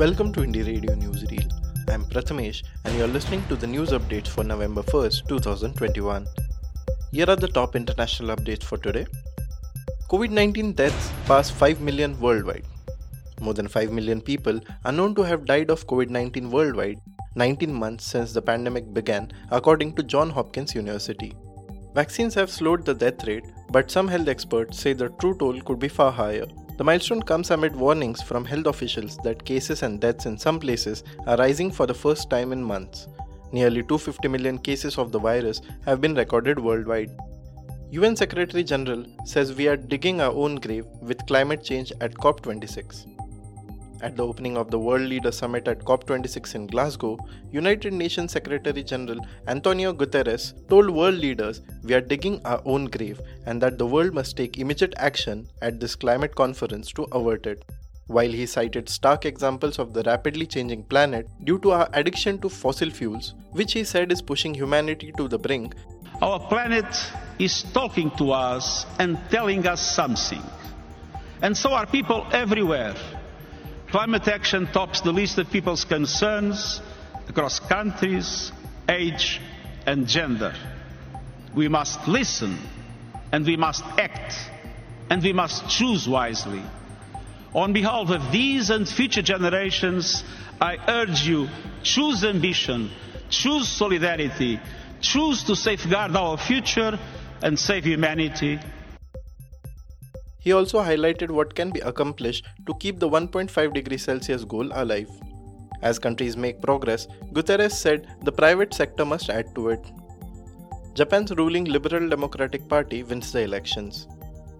Welcome to Indie Radio Newsreel. I'm Prathamesh and you're listening to the news updates for November 1st, 2021. Here are the top international updates for today. COVID 19 deaths pass 5 million worldwide. More than 5 million people are known to have died of COVID 19 worldwide, 19 months since the pandemic began, according to Johns Hopkins University. Vaccines have slowed the death rate, but some health experts say the true toll could be far higher. The milestone comes amid warnings from health officials that cases and deaths in some places are rising for the first time in months. Nearly 250 million cases of the virus have been recorded worldwide. UN Secretary General says we are digging our own grave with climate change at COP26. At the opening of the World Leader Summit at COP26 in Glasgow, United Nations Secretary General Antonio Guterres told world leaders we are digging our own grave and that the world must take immediate action at this climate conference to avert it. While he cited stark examples of the rapidly changing planet due to our addiction to fossil fuels, which he said is pushing humanity to the brink, our planet is talking to us and telling us something. And so are people everywhere Climate action tops the list of people's concerns across countries, age, and gender. We must listen and we must act and we must choose wisely. On behalf of these and future generations, I urge you choose ambition, choose solidarity, choose to safeguard our future and save humanity he also highlighted what can be accomplished to keep the 1.5 degrees Celsius goal alive. As countries make progress, Guterres said the private sector must add to it. Japan's ruling Liberal Democratic Party wins the elections.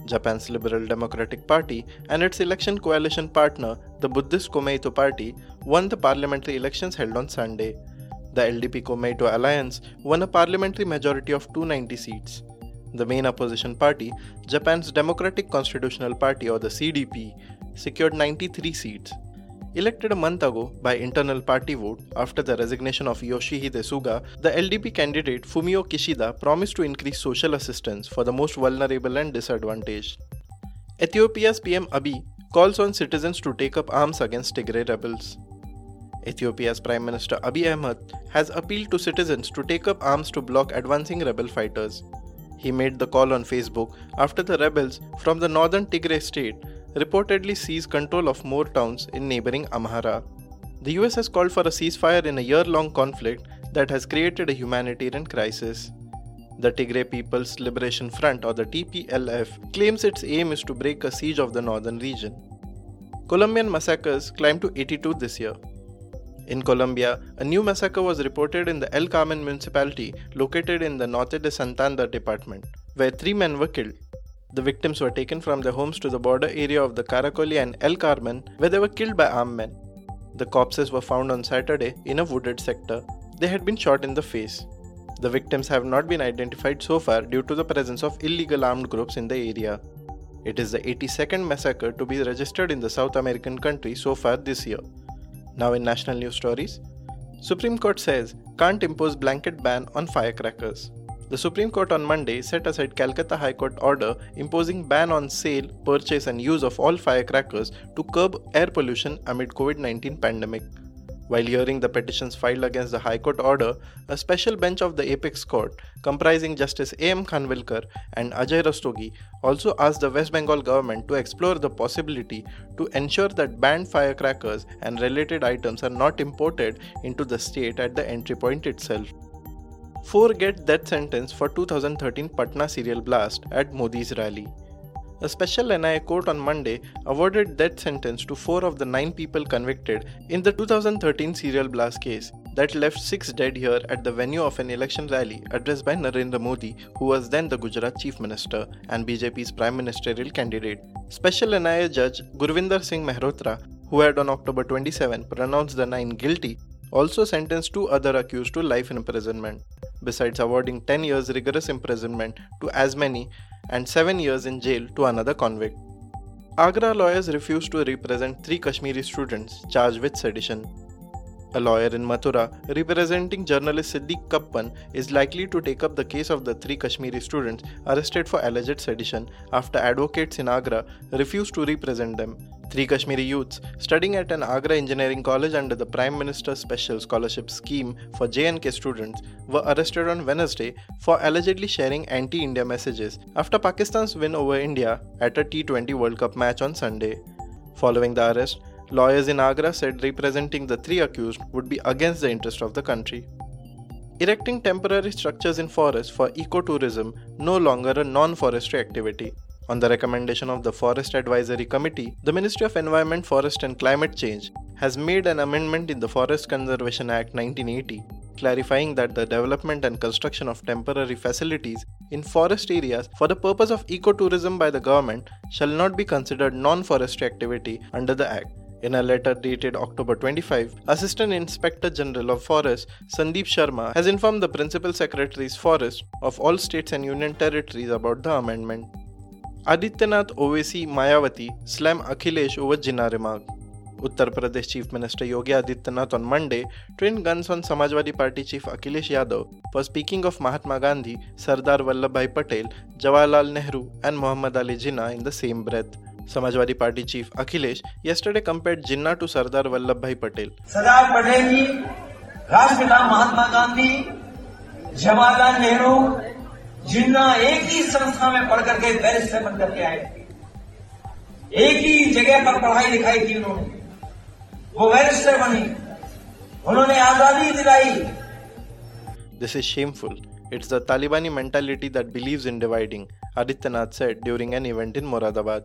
Japan's Liberal Democratic Party and its election coalition partner, the Buddhist Komeito Party, won the parliamentary elections held on Sunday. The LDP Komeito alliance won a parliamentary majority of 290 seats. The main opposition party, Japan's Democratic Constitutional Party or the CDP, secured 93 seats. Elected a month ago by internal party vote after the resignation of Yoshihide Suga, the LDP candidate Fumio Kishida promised to increase social assistance for the most vulnerable and disadvantaged. Ethiopia's PM Abiy calls on citizens to take up arms against Tigray rebels. Ethiopia's Prime Minister Abiy Ahmed has appealed to citizens to take up arms to block advancing rebel fighters. He made the call on Facebook after the rebels from the northern Tigray state reportedly seized control of more towns in neighboring Amhara. The US has called for a ceasefire in a year long conflict that has created a humanitarian crisis. The Tigray People's Liberation Front or the TPLF claims its aim is to break a siege of the northern region. Colombian massacres climbed to 82 this year. In Colombia, a new massacre was reported in the El Carmen municipality located in the Norte de Santander department, where three men were killed. The victims were taken from their homes to the border area of the Caracolí and El Carmen, where they were killed by armed men. The corpses were found on Saturday in a wooded sector. They had been shot in the face. The victims have not been identified so far due to the presence of illegal armed groups in the area. It is the 82nd massacre to be registered in the South American country so far this year. Now in national news stories, Supreme Court says can't impose blanket ban on firecrackers. The Supreme Court on Monday set aside Calcutta High Court order imposing ban on sale, purchase and use of all firecrackers to curb air pollution amid COVID-19 pandemic. While hearing the petitions filed against the High Court order, a special bench of the Apex Court, comprising Justice A.M. Khanwilkar and Ajay Rastogi, also asked the West Bengal government to explore the possibility to ensure that banned firecrackers and related items are not imported into the state at the entry point itself. Four get death sentence for 2013 Patna serial blast at Modi's rally. A special NIA court on Monday awarded death sentence to four of the nine people convicted in the 2013 serial blast case that left six dead here at the venue of an election rally addressed by Narendra Modi, who was then the Gujarat Chief Minister and BJP's prime ministerial candidate. Special NIA Judge Gurvinder Singh Malhotra, who had on October 27 pronounced the nine guilty, also sentenced two other accused to life imprisonment, besides awarding 10 years rigorous imprisonment to as many and 7 years in jail to another convict. Agra lawyers refused to represent three Kashmiri students charged with sedition. A lawyer in Mathura representing journalist Siddiq Kappan is likely to take up the case of the three Kashmiri students arrested for alleged sedition after advocates in Agra refused to represent them. Three Kashmiri youths studying at an Agra engineering college under the Prime Minister's Special Scholarship Scheme for J&K students were arrested on Wednesday for allegedly sharing anti India messages after Pakistan's win over India at a T20 World Cup match on Sunday. Following the arrest, Lawyers in Agra said representing the three accused would be against the interest of the country. Erecting temporary structures in forests for ecotourism no longer a non-forestry activity. On the recommendation of the Forest Advisory Committee, the Ministry of Environment, Forest and Climate Change has made an amendment in the Forest Conservation Act 1980 clarifying that the development and construction of temporary facilities in forest areas for the purpose of ecotourism by the government shall not be considered non-forestry activity under the act in a letter dated October 25, Assistant Inspector General of Forests Sandeep Sharma has informed the Principal Secretaries Forest of all states and union territories about the amendment. Adityanath Owaisi Mayawati slam Akhilesh over Jinnah remark. Uttar Pradesh Chief Minister Yogi Adityanath on Monday trained guns on Samajwadi Party Chief Akhilesh Yadav for speaking of Mahatma Gandhi, Sardar Vallabhbhai Patel, Jawaharlal Nehru, and Muhammad Ali Jinnah in the same breath. Samajwadi Party chief Akhilesh yesterday compare Jinnah to Sardar Vallabh Bhai Patel. Sardar Patel जी राष्ट्रपिता महात्मा गांधी जवाहरलाल नेहरू जिन्ना एक ही संस्था में पढ़कर के दरिश्य बन करके आए एक ही जगह पर पढ़ाई लिखाई थी उन्होंने। वो वैरिस्टर बनी। उन्होंने आज़ादी दिलाई। This is shameful it's the Talibani mentality that believes in dividing Adityanath said during an event in Moradabad